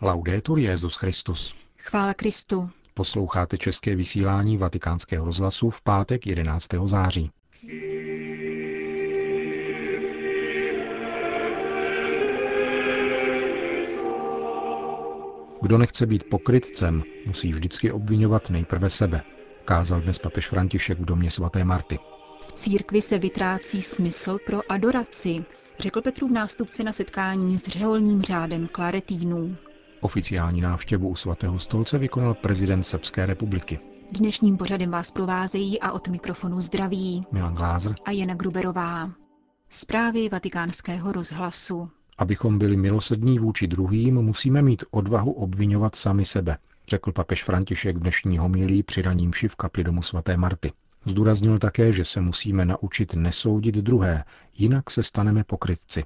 Laudetur Jezus Christus. Chvála Kristu. Posloucháte české vysílání Vatikánského rozhlasu v pátek 11. září. Kdo nechce být pokrytcem, musí vždycky obvinovat nejprve sebe, kázal dnes papež František v domě svaté Marty. V církvi se vytrácí smysl pro adoraci, řekl Petrův nástupce na setkání s řeholním řádem klaretínů. Oficiální návštěvu u svatého stolce vykonal prezident Srbské republiky. Dnešním pořadem vás provázejí a od mikrofonu zdraví Milan Glázer. a Jana Gruberová. Zprávy vatikánského rozhlasu. Abychom byli milosrdní vůči druhým, musíme mít odvahu obvinovat sami sebe, řekl papež František v dnešní homilí při raním v kapli domu svaté Marty. Zdůraznil také, že se musíme naučit nesoudit druhé, jinak se staneme pokrytci.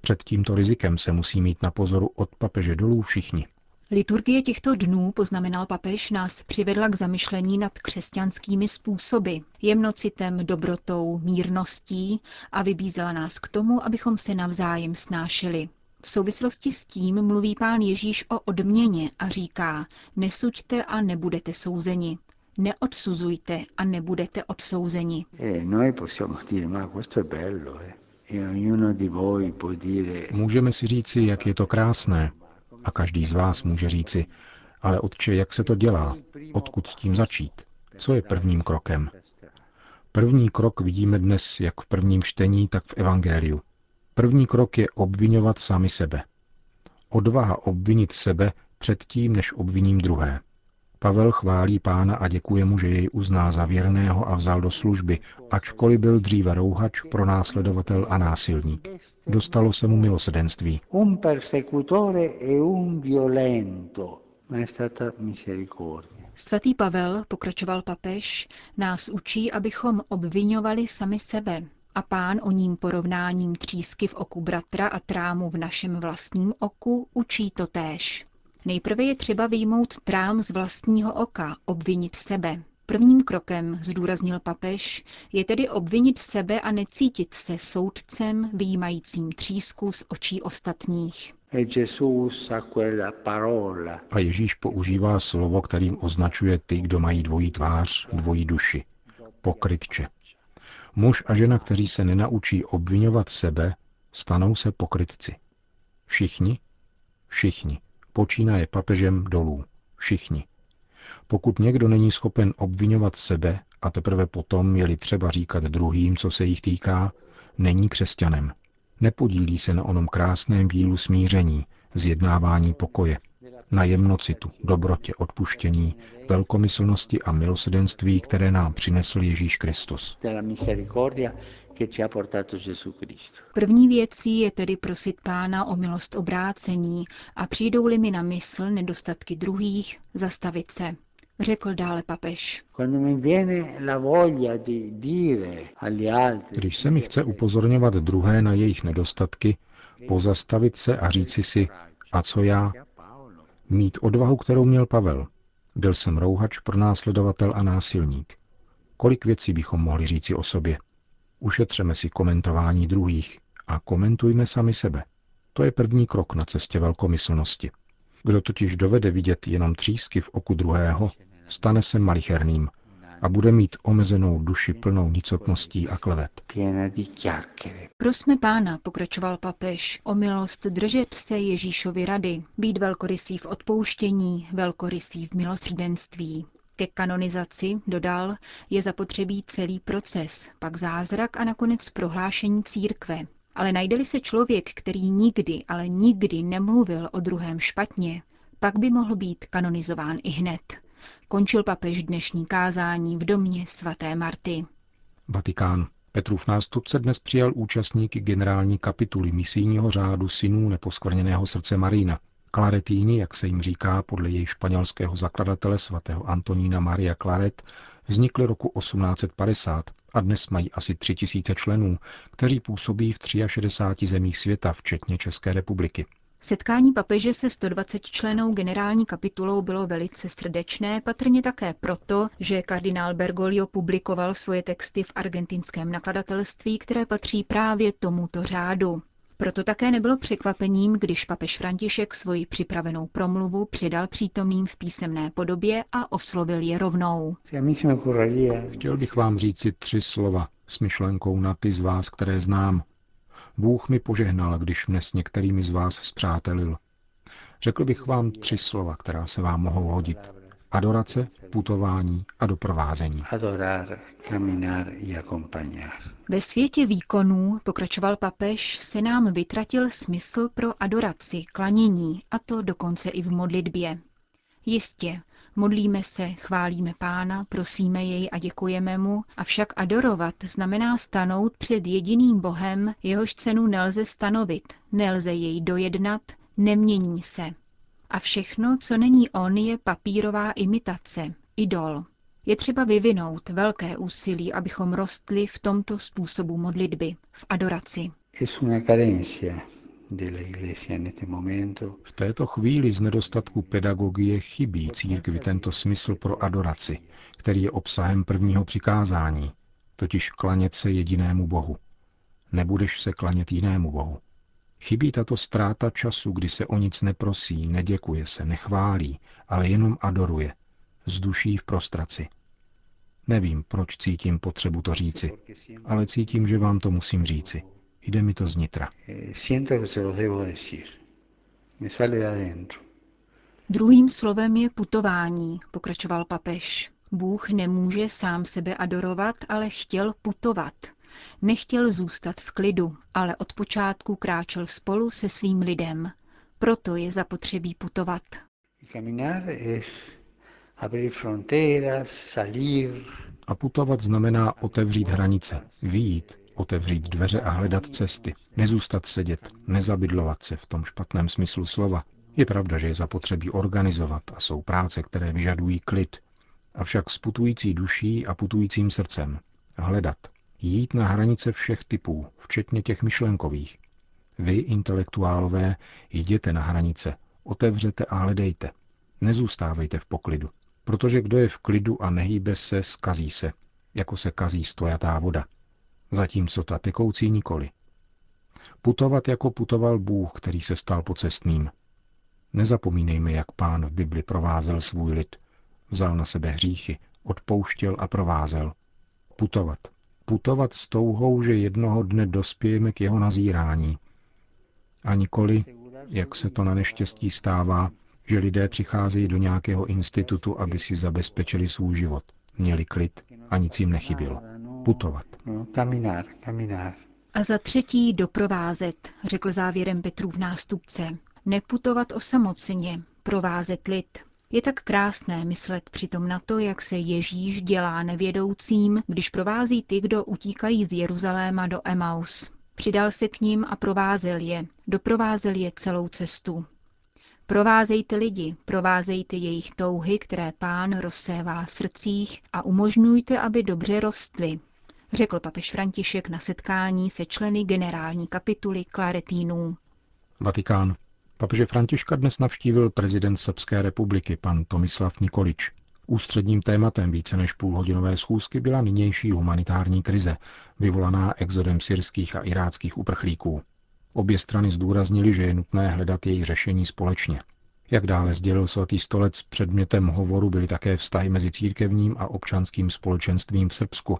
Před tímto rizikem se musí mít na pozoru od papeže dolů všichni. Liturgie těchto dnů, poznamenal papež, nás přivedla k zamyšlení nad křesťanskými způsoby, jemnocitem, dobrotou, mírností a vybízela nás k tomu, abychom se navzájem snášeli. V souvislosti s tím mluví pán Ježíš o odměně a říká, nesuďte a nebudete souzeni. Neodsuzujte a nebudete odsouzeni. Můžeme si říci, jak je to krásné. A každý z vás může říci, ale otče, jak se to dělá? Odkud s tím začít? Co je prvním krokem? První krok vidíme dnes jak v prvním čtení, tak v Evangeliu. První krok je obvinovat sami sebe. Odvaha obvinit sebe předtím, než obviním druhé. Pavel chválí pána a děkuje mu, že jej uznal za věrného a vzal do služby, ačkoliv byl dříve rouhač, pronásledovatel a násilník. Dostalo se mu milosedenství. Un persecutore e un violento, ma è stata misericordia. Svatý Pavel, pokračoval papež, nás učí, abychom obvinovali sami sebe, a pán o ním porovnáním třísky v oku bratra a trámu v našem vlastním oku učí to též. Nejprve je třeba vyjmout trám z vlastního oka, obvinit sebe. Prvním krokem, zdůraznil papež, je tedy obvinit sebe a necítit se soudcem, vyjímajícím třísku z očí ostatních. A Ježíš používá slovo, kterým označuje ty, kdo mají dvojí tvář, dvojí duši. Pokrytče. Muž a žena, kteří se nenaučí obvinovat sebe, stanou se pokrytci. Všichni? Všichni počínaje papežem dolů. Všichni. Pokud někdo není schopen obvinovat sebe a teprve potom je-li třeba říkat druhým, co se jich týká, není křesťanem. Nepodílí se na onom krásném dílu smíření, zjednávání pokoje, na jemnocitu, dobrotě, odpuštění, velkomyslnosti a milosedenství, které nám přinesl Ježíš Kristus. První věcí je tedy prosit Pána o milost obrácení a přijdou-li mi na mysl nedostatky druhých, zastavit se. Řekl dále papež. Když se mi chce upozorňovat druhé na jejich nedostatky, pozastavit se a říci si, a co já? Mít odvahu, kterou měl Pavel. Byl jsem rouhač, pronásledovatel a násilník. Kolik věcí bychom mohli říci o sobě? Ušetřeme si komentování druhých a komentujme sami sebe. To je první krok na cestě velkomyslnosti. Kdo totiž dovede vidět jenom třísky v oku druhého, stane se malicherným a bude mít omezenou duši plnou nicotností a klevet. Prosme pána, pokračoval papež, o milost držet se Ježíšovi rady, být velkorysý v odpouštění, velkorysý v milosrdenství. Ke kanonizaci, dodal, je zapotřebí celý proces, pak zázrak a nakonec prohlášení církve. Ale najde se člověk, který nikdy, ale nikdy nemluvil o druhém špatně, pak by mohl být kanonizován i hned. Končil papež dnešní kázání v domě svaté Marty. Vatikán. Petrův nástupce dnes přijal účastníky generální kapituly misijního řádu synů neposkvrněného srdce Marína. Klaretíni, jak se jim říká podle jej španělského zakladatele svatého Antonína Maria Claret, vznikly roku 1850 a dnes mají asi 3000 členů, kteří působí v 63 zemích světa, včetně České republiky. Setkání papeže se 120 členou generální kapitulou bylo velice srdečné, patrně také proto, že kardinál Bergoglio publikoval svoje texty v argentinském nakladatelství, které patří právě tomuto řádu. Proto také nebylo překvapením, když papež František svoji připravenou promluvu přidal přítomným v písemné podobě a oslovil je rovnou. Chtěl bych vám říci tři slova s myšlenkou na ty z vás, které znám. Bůh mi požehnal, když mne s některými z vás zpřátelil. Řekl bych vám tři slova, která se vám mohou hodit. Adorace, putování a doprovázení. Ve světě výkonů, pokračoval papež, se nám vytratil smysl pro adoraci, klanění, a to dokonce i v modlitbě. Jistě, modlíme se, chválíme pána, prosíme jej a děkujeme mu, avšak adorovat znamená stanout před jediným Bohem, jehož cenu nelze stanovit, nelze jej dojednat, nemění se. A všechno, co není on, je papírová imitace, idol. Je třeba vyvinout velké úsilí, abychom rostli v tomto způsobu modlitby, v adoraci. V této chvíli z nedostatku pedagogie chybí církvi tento smysl pro adoraci, který je obsahem prvního přikázání, totiž klanět se jedinému Bohu. Nebudeš se klanět jinému Bohu. Chybí tato ztráta času, kdy se o nic neprosí, neděkuje se, nechválí, ale jenom adoruje, z duší v prostraci. Nevím, proč cítím potřebu to říci, ale cítím, že vám to musím říci. Jde mi to z nitra. Druhým slovem je putování, pokračoval papež. Bůh nemůže sám sebe adorovat, ale chtěl putovat. Nechtěl zůstat v klidu, ale od počátku kráčel spolu se svým lidem. Proto je zapotřebí putovat. A putovat znamená otevřít hranice, výjít, otevřít dveře a hledat cesty. Nezůstat sedět, nezabydlovat se v tom špatném smyslu slova. Je pravda, že je zapotřebí organizovat a jsou práce, které vyžadují klid. Avšak s putující duší a putujícím srdcem. Hledat. Jít na hranice všech typů, včetně těch myšlenkových. Vy, intelektuálové, jděte na hranice, otevřete a hledejte. Nezůstávejte v poklidu, protože kdo je v klidu a nehýbe se, skazí se, jako se kazí stojatá voda zatímco ta tekoucí nikoli. Putovat jako putoval Bůh, který se stal pocestným. Nezapomínejme, jak pán v Bibli provázel svůj lid. Vzal na sebe hříchy, odpouštěl a provázel. Putovat. Putovat s touhou, že jednoho dne dospějeme k jeho nazírání. A nikoli, jak se to na neštěstí stává, že lidé přicházejí do nějakého institutu, aby si zabezpečili svůj život. Měli klid a nic jim nechybělo putovat. No, a za třetí doprovázet, řekl závěrem Petrův nástupce. Neputovat osamoceně, provázet lid. Je tak krásné myslet přitom na to, jak se Ježíš dělá nevědoucím, když provází ty, kdo utíkají z Jeruzaléma do Emaus. Přidal se k ním a provázel je, doprovázel je celou cestu. Provázejte lidi, provázejte jejich touhy, které pán rozsévá v srdcích a umožňujte, aby dobře rostly, řekl papež František na setkání se členy generální kapituly Klaretínů. Vatikán. Papeže Františka dnes navštívil prezident Srbské republiky, pan Tomislav Nikolič. Ústředním tématem více než půlhodinové schůzky byla nynější humanitární krize, vyvolaná exodem syrských a iráckých uprchlíků. Obě strany zdůraznili, že je nutné hledat její řešení společně. Jak dále sdělil svatý stolec, předmětem hovoru byly také vztahy mezi církevním a občanským společenstvím v Srbsku,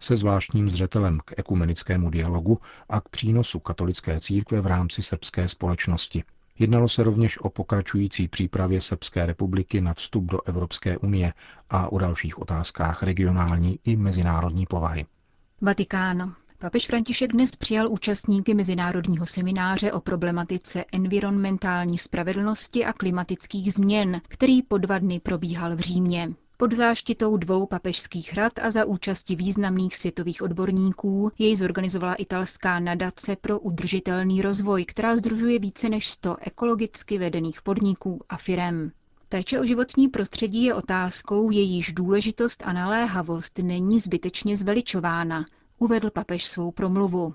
se zvláštním zřetelem k ekumenickému dialogu a k přínosu katolické církve v rámci srbské společnosti. Jednalo se rovněž o pokračující přípravě Srbské republiky na vstup do Evropské unie a o dalších otázkách regionální i mezinárodní povahy. Vatikán. Papež František dnes přijal účastníky mezinárodního semináře o problematice environmentální spravedlnosti a klimatických změn, který po dva dny probíhal v Římě. Pod záštitou dvou papežských rad a za účasti významných světových odborníků jej zorganizovala italská nadace pro udržitelný rozvoj, která združuje více než 100 ekologicky vedených podniků a firem. Péče o životní prostředí je otázkou, jejíž důležitost a naléhavost není zbytečně zveličována, uvedl papež svou promluvu.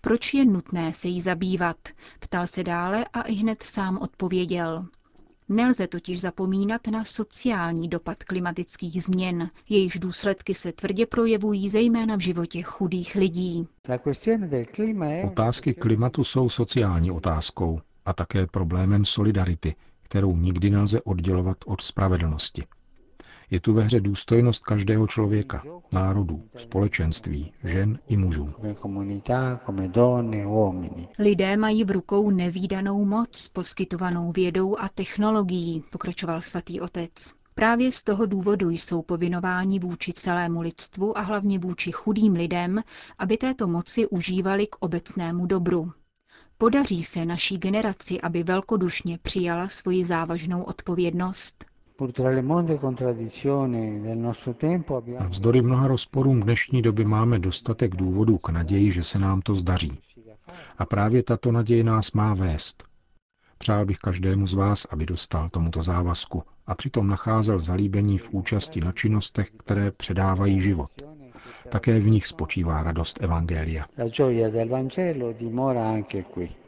Proč je nutné se jí zabývat? Ptal se dále a i hned sám odpověděl. Nelze totiž zapomínat na sociální dopad klimatických změn, jejichž důsledky se tvrdě projevují zejména v životě chudých lidí. Otázky klimatu jsou sociální otázkou a také problémem solidarity, kterou nikdy nelze oddělovat od spravedlnosti. Je tu ve hře důstojnost každého člověka, národů, společenství, žen i mužů. Lidé mají v rukou nevýdanou moc, poskytovanou vědou a technologií, pokračoval svatý otec. Právě z toho důvodu jsou povinováni vůči celému lidstvu a hlavně vůči chudým lidem, aby této moci užívali k obecnému dobru. Podaří se naší generaci, aby velkodušně přijala svoji závažnou odpovědnost? Navzdory mnoha rozporům dnešní doby máme dostatek důvodů k naději, že se nám to zdaří. A právě tato naděje nás má vést. Přál bych každému z vás, aby dostal tomuto závazku a přitom nacházel zalíbení v účasti na činnostech, které předávají život. Také v nich spočívá radost Evangelia.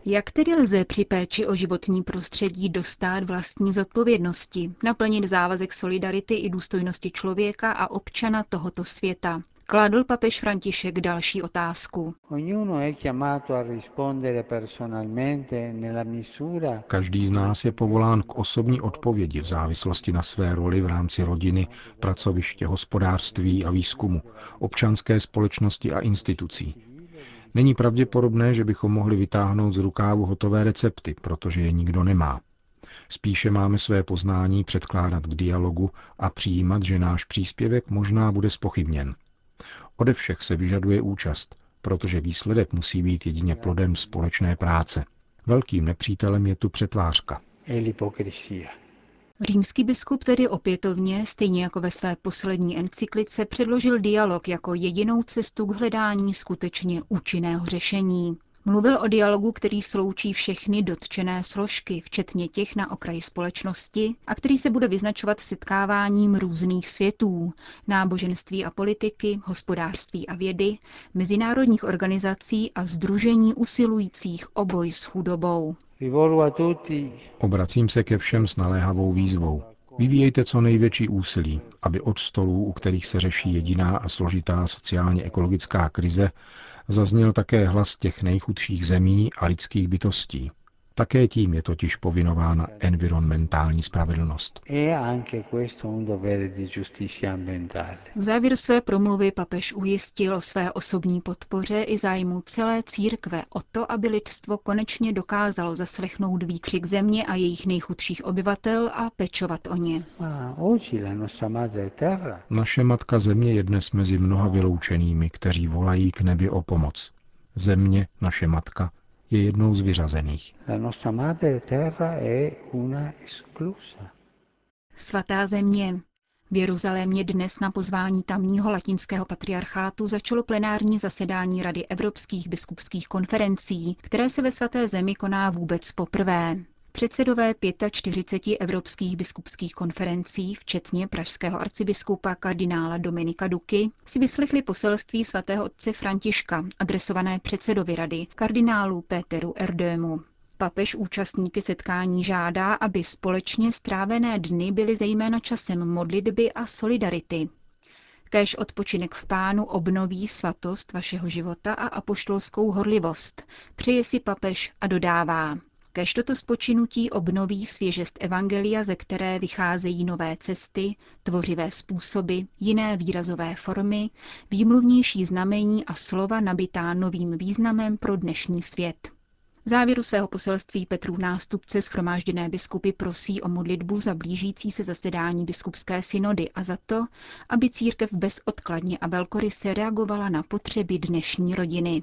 Jak tedy lze při péči o životní prostředí dostat vlastní zodpovědnosti, naplnit závazek solidarity i důstojnosti člověka a občana tohoto světa? Kladl papež František další otázku. Každý z nás je povolán k osobní odpovědi v závislosti na své roli v rámci rodiny, pracoviště, hospodářství a výzkumu, občanské společnosti a institucí. Není pravděpodobné, že bychom mohli vytáhnout z rukávu hotové recepty, protože je nikdo nemá. Spíše máme své poznání předkládat k dialogu a přijímat, že náš příspěvek možná bude spochybněn. Ode všech se vyžaduje účast, protože výsledek musí být jedině plodem společné práce. Velkým nepřítelem je tu přetvářka. Římský biskup tedy opětovně, stejně jako ve své poslední encyklice, předložil dialog jako jedinou cestu k hledání skutečně účinného řešení. Mluvil o dialogu, který sloučí všechny dotčené složky, včetně těch na okraji společnosti, a který se bude vyznačovat setkáváním různých světů, náboženství a politiky, hospodářství a vědy, mezinárodních organizací a združení usilujících o boj s chudobou. Obracím se ke všem s naléhavou výzvou. Vyvíjejte co největší úsilí, aby od stolů, u kterých se řeší jediná a složitá sociálně ekologická krize, zazněl také hlas těch nejchudších zemí a lidských bytostí. Také tím je totiž povinována environmentální spravedlnost. E v závěr své promluvy papež ujistil o své osobní podpoře i zájmu celé církve o to, aby lidstvo konečně dokázalo zaslechnout výkřik země a jejich nejchudších obyvatel a pečovat o ně. Naše matka země je dnes mezi mnoha vyloučenými, kteří volají k nebi o pomoc. Země, naše matka, je jednou z vyřazených. Svatá země. V Jeruzalémě dnes na pozvání tamního latinského patriarchátu začalo plenární zasedání Rady evropských biskupských konferencí, které se ve svaté zemi koná vůbec poprvé. Předsedové 45 evropských biskupských konferencí, včetně pražského arcibiskupa kardinála Dominika Duky, si vyslechli poselství svatého otce Františka, adresované předsedovi rady, kardinálu Péteru Erdému. Papež účastníky setkání žádá, aby společně strávené dny byly zejména časem modlitby a solidarity. Kéž odpočinek v pánu obnoví svatost vašeho života a apoštolskou horlivost, přeje si papež a dodává. Kež toto spočinutí obnoví svěžest Evangelia, ze které vycházejí nové cesty, tvořivé způsoby, jiné výrazové formy, výmluvnější znamení a slova nabitá novým významem pro dnešní svět. V závěru svého poselství Petru nástupce schromážděné biskupy prosí o modlitbu za blížící se zasedání biskupské synody a za to, aby církev bezodkladně a velkoryse reagovala na potřeby dnešní rodiny.